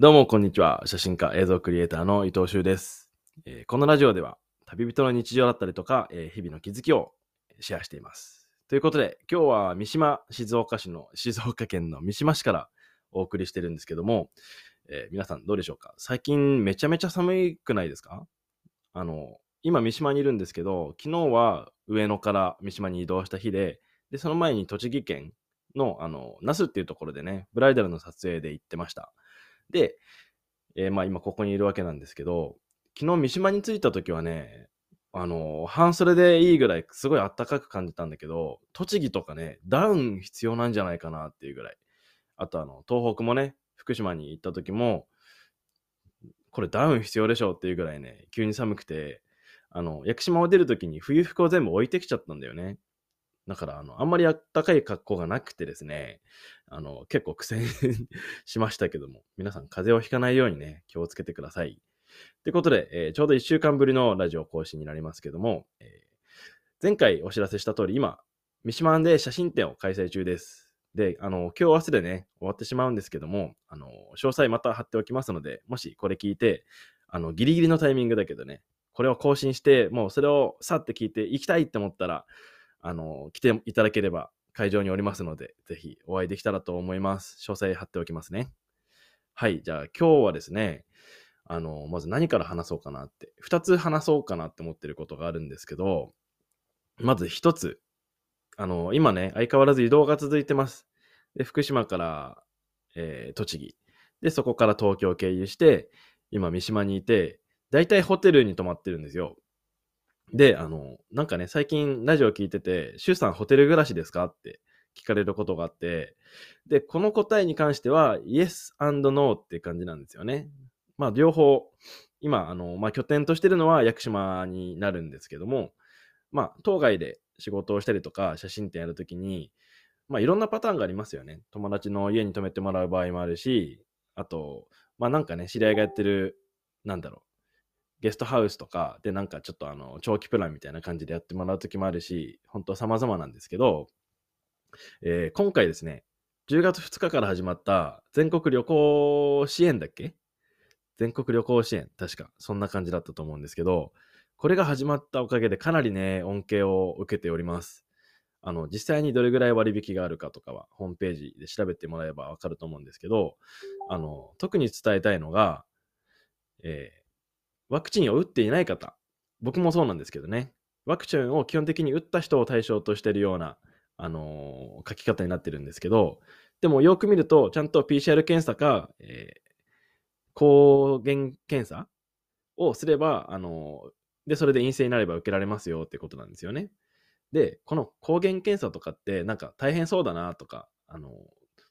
どうも、こんにちは。写真家、映像クリエイターの伊藤修です。えーこのラジオでは、旅人の日常だったりとか、えー日々の気づきをシェアしています。ということで、今日は三島、静岡市の、静岡県の三島市からお送りしてるんですけども、えー皆さんどうでしょうか？最近めちゃめちゃ寒くないですか？あの、今三島にいるんですけど、昨日は上野から三島に移動した日で、で、その前に栃木県の、あの、那須っていうところでね、ブライダルの撮影で行ってました。で、えーまあ今ここにいるわけなんですけど、昨日三島に着いた時はね、あの、半袖でいいぐらいすごい暖かく感じたんだけど、栃木とかね、ダウン必要なんじゃないかなっていうぐらい。あとあの、東北もね、福島に行った時も、これダウン必要でしょっていうぐらいね、急に寒くて、あの、屋久島を出る時に冬服を全部置いてきちゃったんだよね。だから、あの、あんまりあったかい格好がなくてですね、あの、結構苦戦 しましたけども、皆さん風邪をひかないようにね、気をつけてください。ということで、えーちょうど1週間ぶりのラジオ更新になりますけども、えー前回お知らせした通り、今、三島で写真展を開催中です。で、あの、今日明日でね、終わってしまうんですけども、あの、詳細また貼っておきますので、もしこれ聞いて、あの、ギリギリのタイミングだけどね、これを更新して、もうそれをさって聞いて行きたいって思ったら、あの、来ていただければ会場におりますので、ぜひお会いできたらと思います。詳細貼っておきますね。はい、じゃあ今日はですね、あの、まず何から話そうかなって、二つ話そうかなって思ってることがあるんですけど、まず一つ、あの、今ね、相変わらず移動が続いてます。で、福島から、えー栃木。で、そこから東京経由して、今三島にいて、だいたいホテルに泊まってるんですよ。で、あの、なんかね、最近ラジオ聞いてて、シュウさんホテル暮らしですか？って聞かれることがあって、で、この答えに関しては、Yes and No って感じなんですよね。まあ、両方、今、あの、まあ、拠点としてるのは屋久島になるんですけども、まあ、当該で仕事をしたりとか、写真展やるときに、まあ、いろんなパターンがありますよね。友達の家に泊めてもらう場合もあるし、あと、まあ、なんかね、知り合いがやってる、なんだろう、ゲストハウスとかでなんかちょっとあの長期プランみたいな感じでやってもらう時もあるし、本当様々なんですけど、えー今回ですね、10月2日から始まった全国旅行支援だっけ？全国旅行支援、確かそんな感じだったと思うんですけど、これが始まったおかげでかなりね、恩恵を受けております。あの、実際にどれぐらい割引があるかとかは、ホームページで調べてもらえばわかると思うんですけど、あの、特に伝えたいのが、えーワクチンを打っていない方、僕もそうなんですけどね、ワクチンを基本的に打った人を対象としているような、あのー書き方になってるんですけど、でもよく見ると、ちゃんと PCR 検査か、えー抗原検査をすれば、あのーで、それで陰性になれば受けられますよってことなんですよね。で、この抗原検査とかって、なんか大変そうだなとか、あのー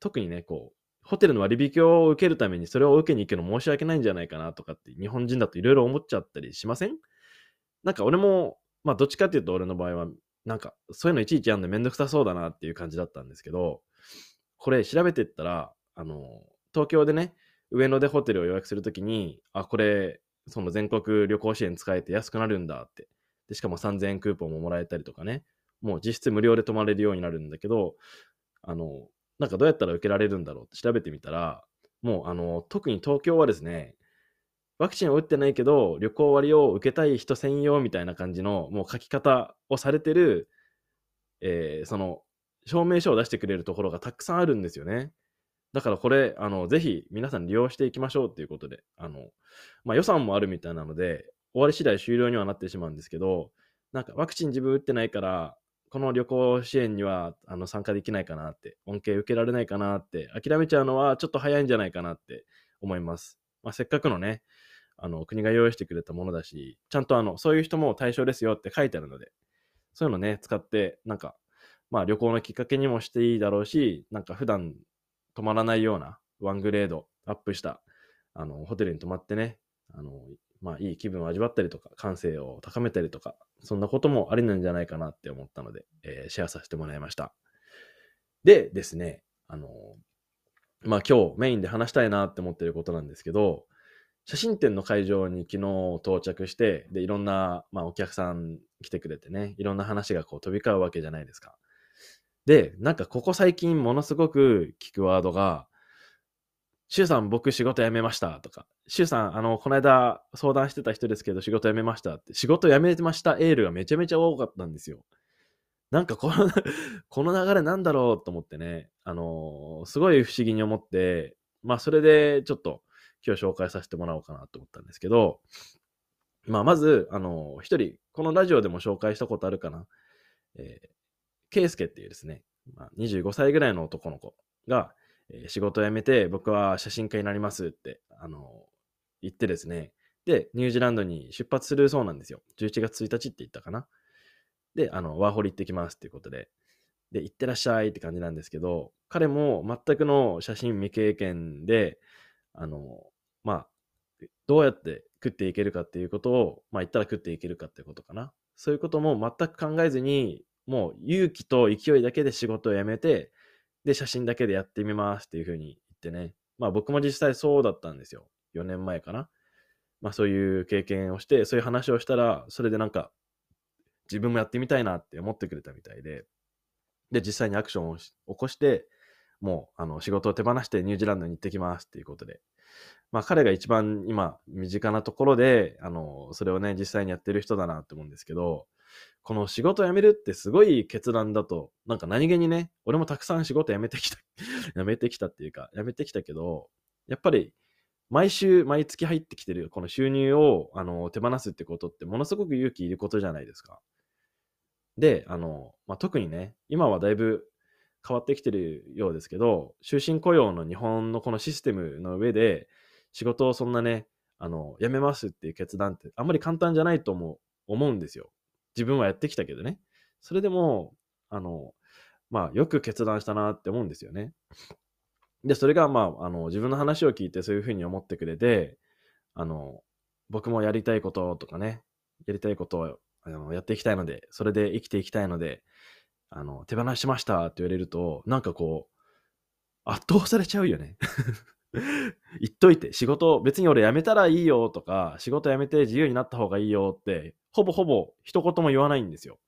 特にね、こう、ホテルの割引を受けるためにそれを受けに行くの申し訳ないんじゃないかなとかって日本人だといろいろ思っちゃったりしません？なんか俺も、まあどっちかっていうと俺の場合は、なんかそういうのいちいちやるのめんどくさそうだなっていう感じだったんですけど、これ調べてったら、あの、東京でね、上野でホテルを予約するときに、あ、これ、その全国旅行支援使えて安くなるんだって。で、しかも3000円クーポンももらえたりとかね、もう実質無料で泊まれるようになるんだけど、あの、なんかどうやったら受けられるんだろうって調べてみたら、もうあの、特に東京はですね、ワクチンを打ってないけど、旅行割を受けたい人専用みたいな感じの、もう書き方をされてる、えーその、証明書を出してくれるところがたくさんあるんですよね。だからこれ、あの、ぜひ皆さん利用していきましょうっていうことで、あの、まあ、予算もあるみたいなので、終わり次第終了にはなってしまうんですけど、なんかワクチン自分打ってないから、この旅行支援にはあの参加できないかなって、恩恵受けられないかなって、諦めちゃうのはちょっと早いんじゃないかなって思います。まあ、せっかくのね、あの国が用意してくれたものだし、ちゃんとあのそういう人も対象ですよって書いてあるので、そういうのね、使って、なんか、まあ旅行のきっかけにもしていいだろうし、なんか普段泊まらないようなワングレードアップしたあのホテルに泊まってね、あのまあいい気分を味わったりとか、感性を高めたりとか、そんなこともありなんじゃないかなって思ったので、えーシェアさせてもらいました。でですね、あの、まあ今日メインで話したいなって思ってることなんですけど、写真展の会場に昨日到着して、で、いろんな、まあ、お客さん来てくれてね、いろんな話がこう飛び交うわけじゃないですか。で、なんかここ最近ものすごく聞くワードが、シュウさん、僕仕事辞めましたとか、シュウさん、あの、この間相談してた人ですけど仕事辞めましたって、仕事辞めましたエールがめちゃめちゃ多かったんですよ。なんかこの この流れなんだろうと思ってね、あのーすごい不思議に思って、まあそれでちょっと今日紹介させてもらおうかなと思ったんですけど、まあまず、あのー一人、このラジオでも紹介したことあるかな、えー、ケイスケっていうですね、まあ、25歳ぐらいの男の子が、え仕事辞めて僕は写真家になりますって、あの言ってですね、で、ニュージーランドに出発するそうなんですよ。11月1日って言ったかな。で、あの、ワーホリ行ってきますっていうことで。で、行ってらっしゃいって感じなんですけど、彼も全くの写真未経験で、あの、まあ、どうやって食っていけるかっていうことを、まあ言ったら食っていけるかっていうことかな。そういうことも全く考えずに、もう勇気と勢いだけで仕事を辞めて、で、写真だけでやってみますっていうふうに言ってね。まあ僕も実際そうだったんですよ。4年前かな。まあそういう経験をして、そういう話をしたら、それでなんか、自分もやってみたいなって思ってくれたみたいで、で、実際にアクションを起こして、もう、あの、仕事を手放してニュージーランドに行ってきますっていうことで、まあ彼が一番今、身近なところで、あの、それをね、実際にやってる人だなって思うんですけど、この仕事辞めるってすごい決断だと、なんか何気にね、俺もたくさん仕事辞めてきた、辞めてきたっていうか、辞めてきたけど、やっぱり毎週、毎月入ってきてるこの収入をあの手放すってことってものすごく勇気いることじゃないですか。で、あの、まあ、特にね、今はだいぶ変わってきてるようですけど、終身雇用の日本のこのシステムの上で、仕事をそんなね、あの、辞めますっていう決断ってあんまり簡単じゃないと思う思うんですよ。自分はやってきたけどね。それでも、あの、まあ、よく決断したなって思うんですよね。で、それが、まあ、あの、自分の話を聞いてそういうふうに思ってくれて、あの、僕もやりたいこととかね、やりたいことをあのやっていきたいので、それで生きていきたいので、あの、手放しましたって言われると、なんかこう、圧倒されちゃうよね。言っといて、仕事、別に俺辞めたらいいよとか、仕事辞めて自由になった方がいいよって、ほぼほぼ一言も言わないんですよ。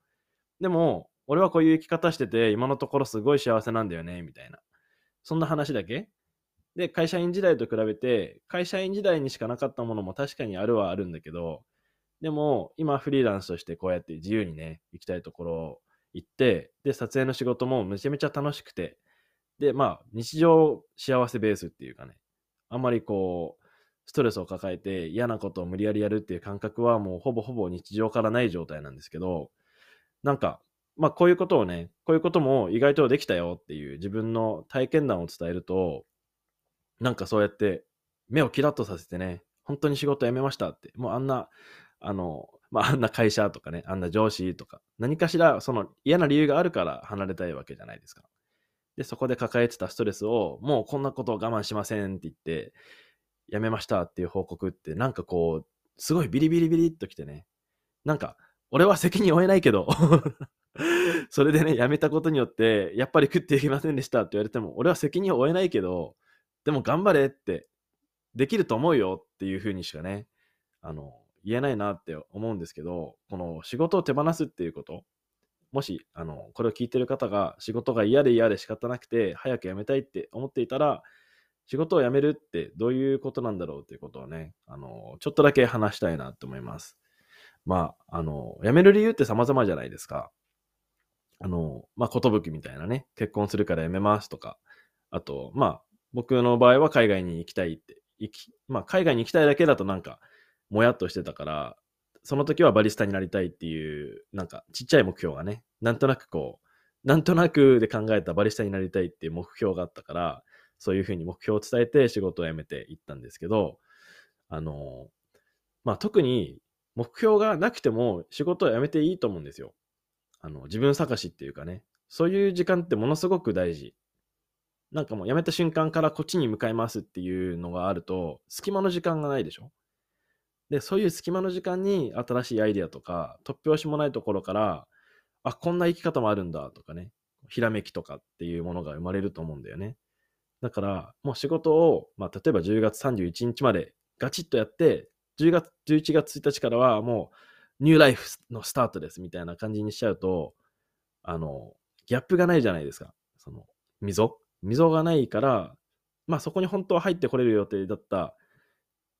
でも、俺はこういう生き方してて、今のところすごい幸せなんだよね、みたいな。そんな話だけで、会社員時代と比べて、会社員時代にしかなかったものも確かにあるはあるんだけど、でも、今フリーランスとしてこうやって自由にね、行きたいところ行って、で、撮影の仕事もめちゃめちゃ楽しくて、で、まあ、日常幸せベースっていうかね、あんまりこう、ストレスを抱えて嫌なことを無理やりやるっていう感覚はもうほぼほぼ日常からない状態なんですけど、なんか、まあこういうことをね、こういうことも意外とできたよっていう自分の体験談を伝えると、なんかそうやって目をキラッとさせてね、本当に仕事辞めましたって、もうあんな、あの、まああんな会社とかね、あんな上司とか、何かしらその嫌な理由があるから離れたいわけじゃないですか。で、そこで抱えてたストレスを、もうこんなことを我慢しませんって言って、辞めましたっていう報告って、なんかこう、すごいビリビリビリっときてね、なんか、俺は責任負えないけど、それでね、辞めたことによって、やっぱり食っていけませんでしたって言われても、俺は責任を負えないけど、でも頑張れって、できると思うよっていうふうにしかね、あの、言えないなって思うんですけど、この仕事を手放すっていうこと、もし、あの、これを聞いてる方が仕事が嫌で嫌で仕方なくて、早く辞めたいって思っていたら、仕事を辞めるってどういうことなんだろうっていうことをね、あの、ちょっとだけ話したいなと思います。まあ、あの、辞める理由って様々じゃないですか。あの、まあ、ことぶきみたいなね、結婚するから辞めますとか、あと、まあ、僕の場合は海外に行きたいって、行き、まあ、海外に行きたいだけだとなんか、もやっとしてたから、その時はバリスタになりたいっていう、なんか、ちっちゃい目標がね、なんとなくこう、なんとなくで考えたバリスタになりたいっていう目標があったから、そういうふうに目標を伝えて仕事を辞めていったんですけど、あの、まあ、特に目標がなくても仕事を辞めていいと思うんですよ。あの、自分探しっていうかね、そういう時間ってものすごく大事。なんかもう辞めた瞬間からこっちに向かいますっていうのがあると、隙間の時間がないでしょで、そういう隙間の時間に新しいアイデアとか、突拍子もないところから、あ、こんな生き方もあるんだとかね、ひらめきとかっていうものが生まれると思うんだよね。だから、もう仕事を、まあ、例えば10月31日までガチッとやって、10月、11月1日からはもう、ニューライフのスタートですみたいな感じにしちゃうと、あの、ギャップがないじゃないですか。その、溝？溝がないから、まあそこに本当は入ってこれる予定だった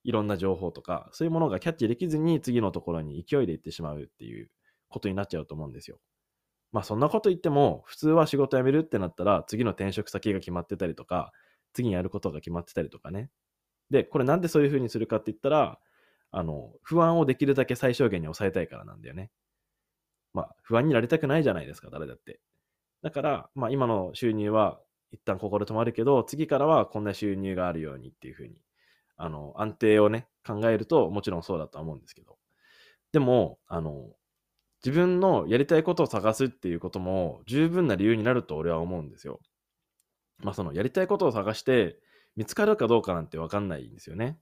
いろんな情報とか、そういうものがキャッチできずに次のところに勢いで行ってしまうっていうことになっちゃうと思うんですよ。まあそんなこと言っても、普通は仕事辞めるってなったら、次の転職先が決まってたりとか、次にやることが決まってたりとかね。で、これなんでそういう風にするかって言ったら、あの、不安をできるだけ最小限に抑えたいからなんだよね。まあ、不安になりたくないじゃないですか、誰だって。だから、まあ今の収入は一旦ここで止まるけど、次からはこんな収入があるようにっていう風に、あの、安定をね、考えるともちろんそうだとは思うんですけど。でも、あの、自分のやりたいことを探すっていうことも十分な理由になると俺は思うんですよ。まあそのやりたいことを探して見つかるかどうかなんてわかんないんですよね。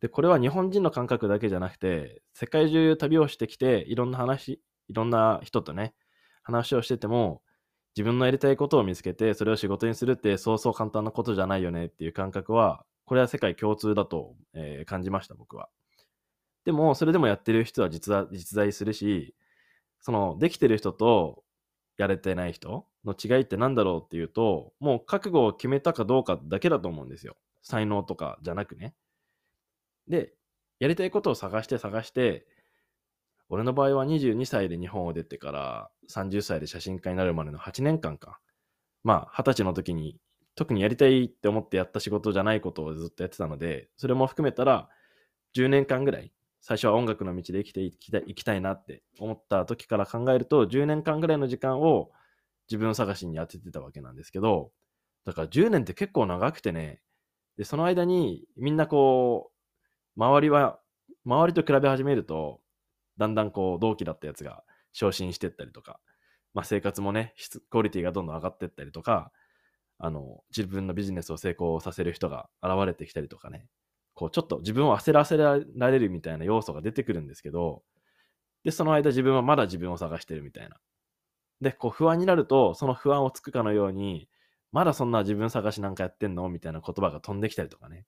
で、これは日本人の感覚だけじゃなくて、世界中旅をしてきて、いろんな話、いろんな人とね、話をしてても、自分のやりたいことを見つけて、それを仕事にするってそうそう簡単なことじゃないよねっていう感覚は、これは世界共通だと、えー、感じました、僕は。でも、それでもやってる人は実は実在するし、その、できてる人とやれてない人の違いって何だろうっていうと、もう覚悟を決めたかどうかだけだと思うんですよ。才能とかじゃなくね。で、やりたいことを探して探して、俺の場合は22歳で日本を出てから30歳で写真家になるまでの8年間か。まあ、20歳の時に特にやりたいって思ってやった仕事じゃないことをずっとやってたので、それも含めたら10年間ぐらい、最初は音楽の道で生きていきたいきたいなって思った時から考えると、10年間ぐらいの時間を自分探しに当ててたわけなんですけど、だから10年って結構長くてね、で、その間にみんなこう、周りは、周りと比べ始めると、だんだんこう、同期だったやつが昇進してったりとか、まあ生活もね、質、クオリティがどんどん上がってったりとか、あの、自分のビジネスを成功させる人が現れてきたりとかね、こう、ちょっと自分を焦らせられるみたいな要素が出てくるんですけど、で、その間自分はまだ自分を探してるみたいな。で、こう不安になると、その不安をつくかのように、まだそんな自分探しなんかやってんの？みたいな言葉が飛んできたりとかね。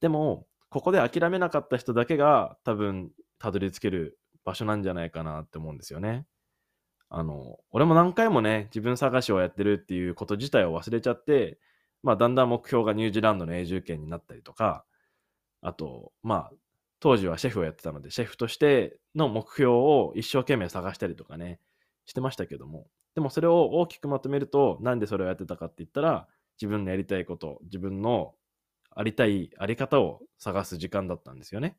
でも、ここで諦めなかった人だけが多分たどり着ける場所なんじゃないかなって思うんですよね。あの、俺も何回もね、自分探しをやってるっていうこと自体を忘れちゃって、まあ、だんだん目標がニュージーランドの永住権になったりとか、あと、まあ、当時はシェフをやってたので、シェフとしての目標を一生懸命探したりとかね、してましたけども、でもそれを大きくまとめると、なんでそれをやってたかって言ったら、自分のやりたいこと、自分のありたいあり方を探す時間だったんですよね。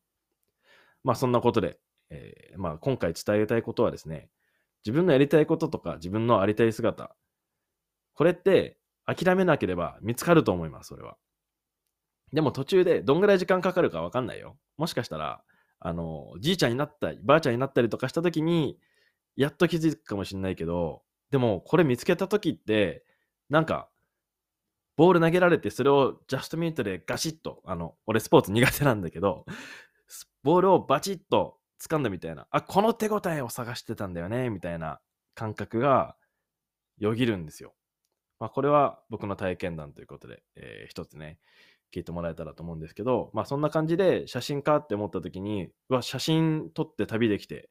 まあそんなことで、えー、まあ今回伝えたいことはですね、自分のやりたいこととか自分のありたい姿、これって諦めなければ見つかると思います、それは。でも途中でどんぐらい時間かかるかわかんないよ。もしかしたら、あの、じいちゃんになったり、ばあちゃんになったりとかした時に、やっと気づくかもしれないけど、でもこれ見つけた時って、なんか、ボール投げられて、それをジャストミートでガシッと、あの、俺スポーツ苦手なんだけど、ボールをバチッと掴んだみたいな、あ、この手応えを探してたんだよね、みたいな感覚がよぎるんですよ。まあ、これは僕の体験談ということで、えー、一つね、聞いてもらえたらと思うんですけど、まあそんな感じで写真家って思った時に、わ、写真撮って旅できて、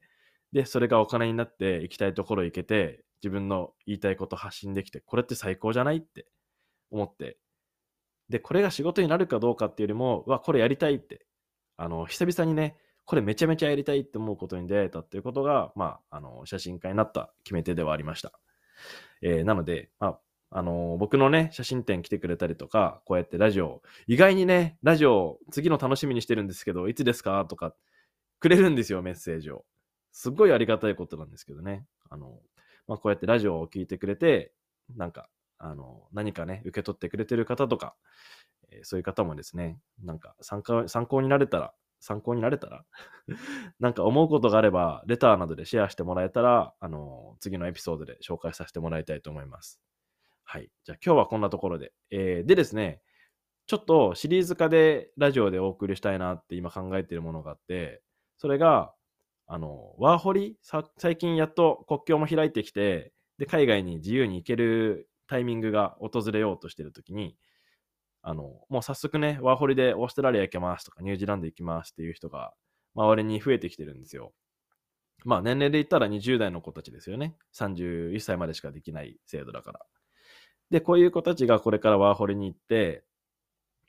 で、それがお金になって行きたいところ行けて、自分の言いたいこと発信できて、これって最高じゃないって思って、で、これが仕事になるかどうかっていうよりも、わ、これやりたいって、あの、久々にね、これめちゃめちゃやりたいって思うことに出会えたっていうことが、まあ、あの、写真家になった決め手ではありました。えー、なので、まあ、あのー、僕のね、写真展来てくれたりとか、こうやってラジオ、意外にね、ラジオ、次の楽しみにしてるんですけど、いつですかとか、くれるんですよ、メッセージを。すっごいありがたいことなんですけどね。あの、まあ、こうやってラジオを聞いてくれて、なんか、あの、何かね、受け取ってくれてる方とか、えー、そういう方もですね、なんか参加、参考になれたら、参考になれたら なんか思うことがあれば、レターなどでシェアしてもらえたら、あの、次のエピソードで紹介させてもらいたいと思います。はい。じゃあ今日はこんなところで。えー、でですね、ちょっとシリーズ化でラジオでお送りしたいなって今考えているものがあって、それが、あの、ワーホリ最近やっと国境も開いてきて、で、海外に自由に行けるタイミングが訪れようとしてるときに、あの、もう早速ね、ワーホリでオーストラリア行けますとか、ニュージーランド行きますっていう人が、周りに増えてきてるんですよ。まあ、年齢で言ったら20代の子たちですよね。31歳までしかできない制度だから。で、こういう子たちがこれからワーホリに行って、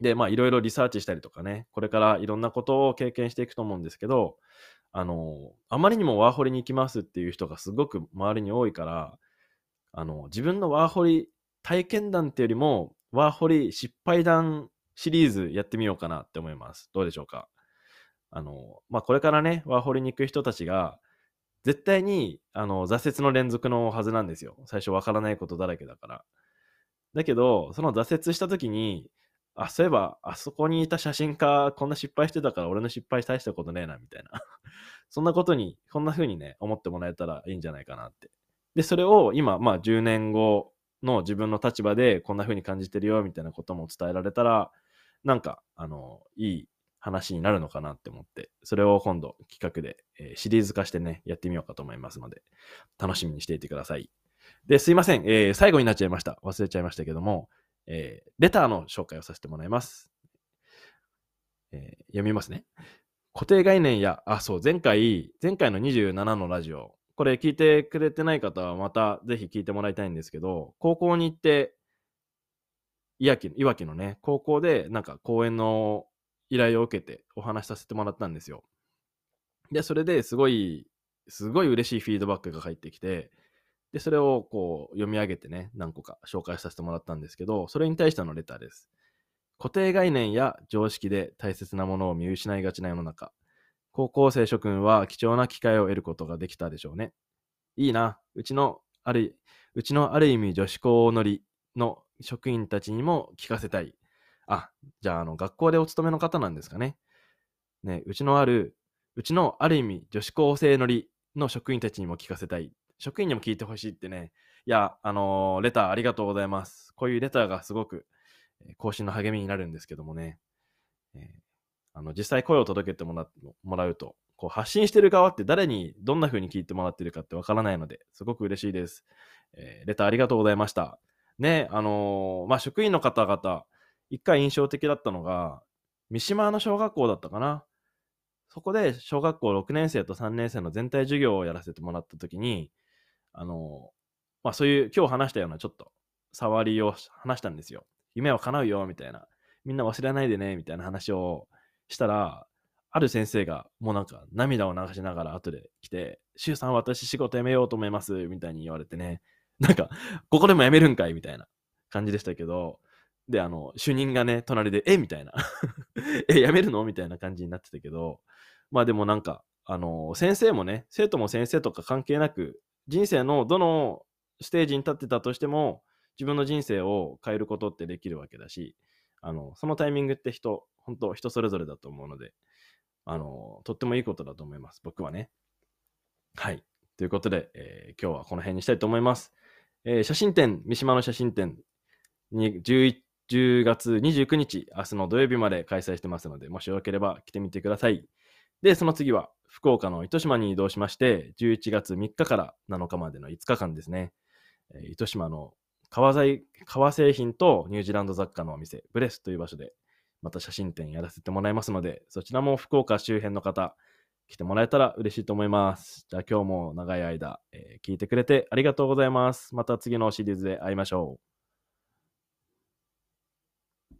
で、まあいろいろリサーチしたりとかね、これからいろんなことを経験していくと思うんですけど、あの、あまりにもワーホリに行きますっていう人がすごく周りに多いから、あの、自分のワーホリ体験談っていうよりも、ワーホリ失敗談シリーズやってみようかなって思います。どうでしょうか？あの、まあ、これからね、ワーホリに行く人たちが、絶対に、あの、挫折の連続のはずなんですよ。最初わからないことだらけだから。だけど、その挫折した時に、あ、そういえば、あそこにいた写真家、こんな失敗してたから、俺の失敗大したことねえな、みたいな。そんなことに、こんな風にね、思ってもらえたらいいんじゃないかなって。で、それを今、まあ、10年後の自分の立場で、こんな風に感じてるよ、みたいなことも伝えられたら、なんか、あの、いい話になるのかなって思って、それを今度企画で、えー、シリーズ化してね、やってみようかと思いますので、楽しみにしていてください。で、すいません、えー、最後になっちゃいました。忘れちゃいましたけども、えー、レターの紹介をさせてもらいます。え、読みますね。固定概念や、あ、そう、前回、前回の27のラジオ、これ聞いてくれてない方はまたぜひ聞いてもらいたいんですけど、高校に行って、いわきいわきのね、高校でなんか講演の依頼を受けてお話しさせてもらったんですよ。で、それですごい、すごい嬉しいフィードバックが返ってきて、で、それをこう読み上げてね、何個か紹介させてもらったんですけど、それに対してのレターです。固定概念や常識で大切なものを見失いがちな世の中。高校生諸君は貴重な機会を得ることができたでしょうね。いいな。うちのある、うちのある意味女子校乗りの職員たちにも聞かせたい。あ、じゃあ、あの、学校でお勤めの方なんですかね。ね、うちのある、うちのある意味女子高生乗りの職員たちにも聞かせたい。職員にも聞いてほしいってね、いや、あのー、レターありがとうございます。こういうレターがすごく、え、更新の励みになるんですけどもね、えー、あの実際声を届けてもらもらうと、こう発信してる側って誰にどんな風に聞いてもらってるかってわからないので、すごく嬉しいです。えレターありがとうございました。ね、あのまあ、職員の方々、一回印象的だったのが、三島の小学校だったかな？そこで小学校6年生と3年生の全体授業をやらせてもらった時に、あの、まあそういう今日話したようなちょっと触りを話したんですよ。夢は叶うよ、みたいな。みんな忘れないでね、みたいな話をしたら、ある先生がもうなんか涙を流しながら後で来て、周さん私仕事辞めようと思います、みたいに言われてね。なんか、ここでも辞めるんかい？みたいな感じでしたけど、で、あの、主任がね、隣で、え？みたいな。え、辞めるの？みたいな感じになってたけど、まあでもなんか、あの、先生もね、生徒も先生とか関係なく、人生のどのステージに立ってたとしても、自分の人生を変えることってできるわけだし、あの、そのタイミングって人、本当人それぞれだと思うので、あの、とってもいいことだと思います。僕はね。はい。ということで、えー、今日はこの辺にしたいと思います。えー、写真展、三島の写真展に 11, 10月29日、明日の土曜日まで開催してますので、もしよければ来てみてください。で、その次は、福岡の糸島に移動しまして、11月3日から7日までの5日間ですね、え糸島の革材革製品とニュージーランド雑貨のお店、ブレスという場所で、また写真展やらせてもらいますので、そちらも福岡周辺の方、来てもらえたら嬉しいと思います。じゃあ今日も長い間、えー、聞いてくれてありがとうございます。また次のシリーズで会いましょう。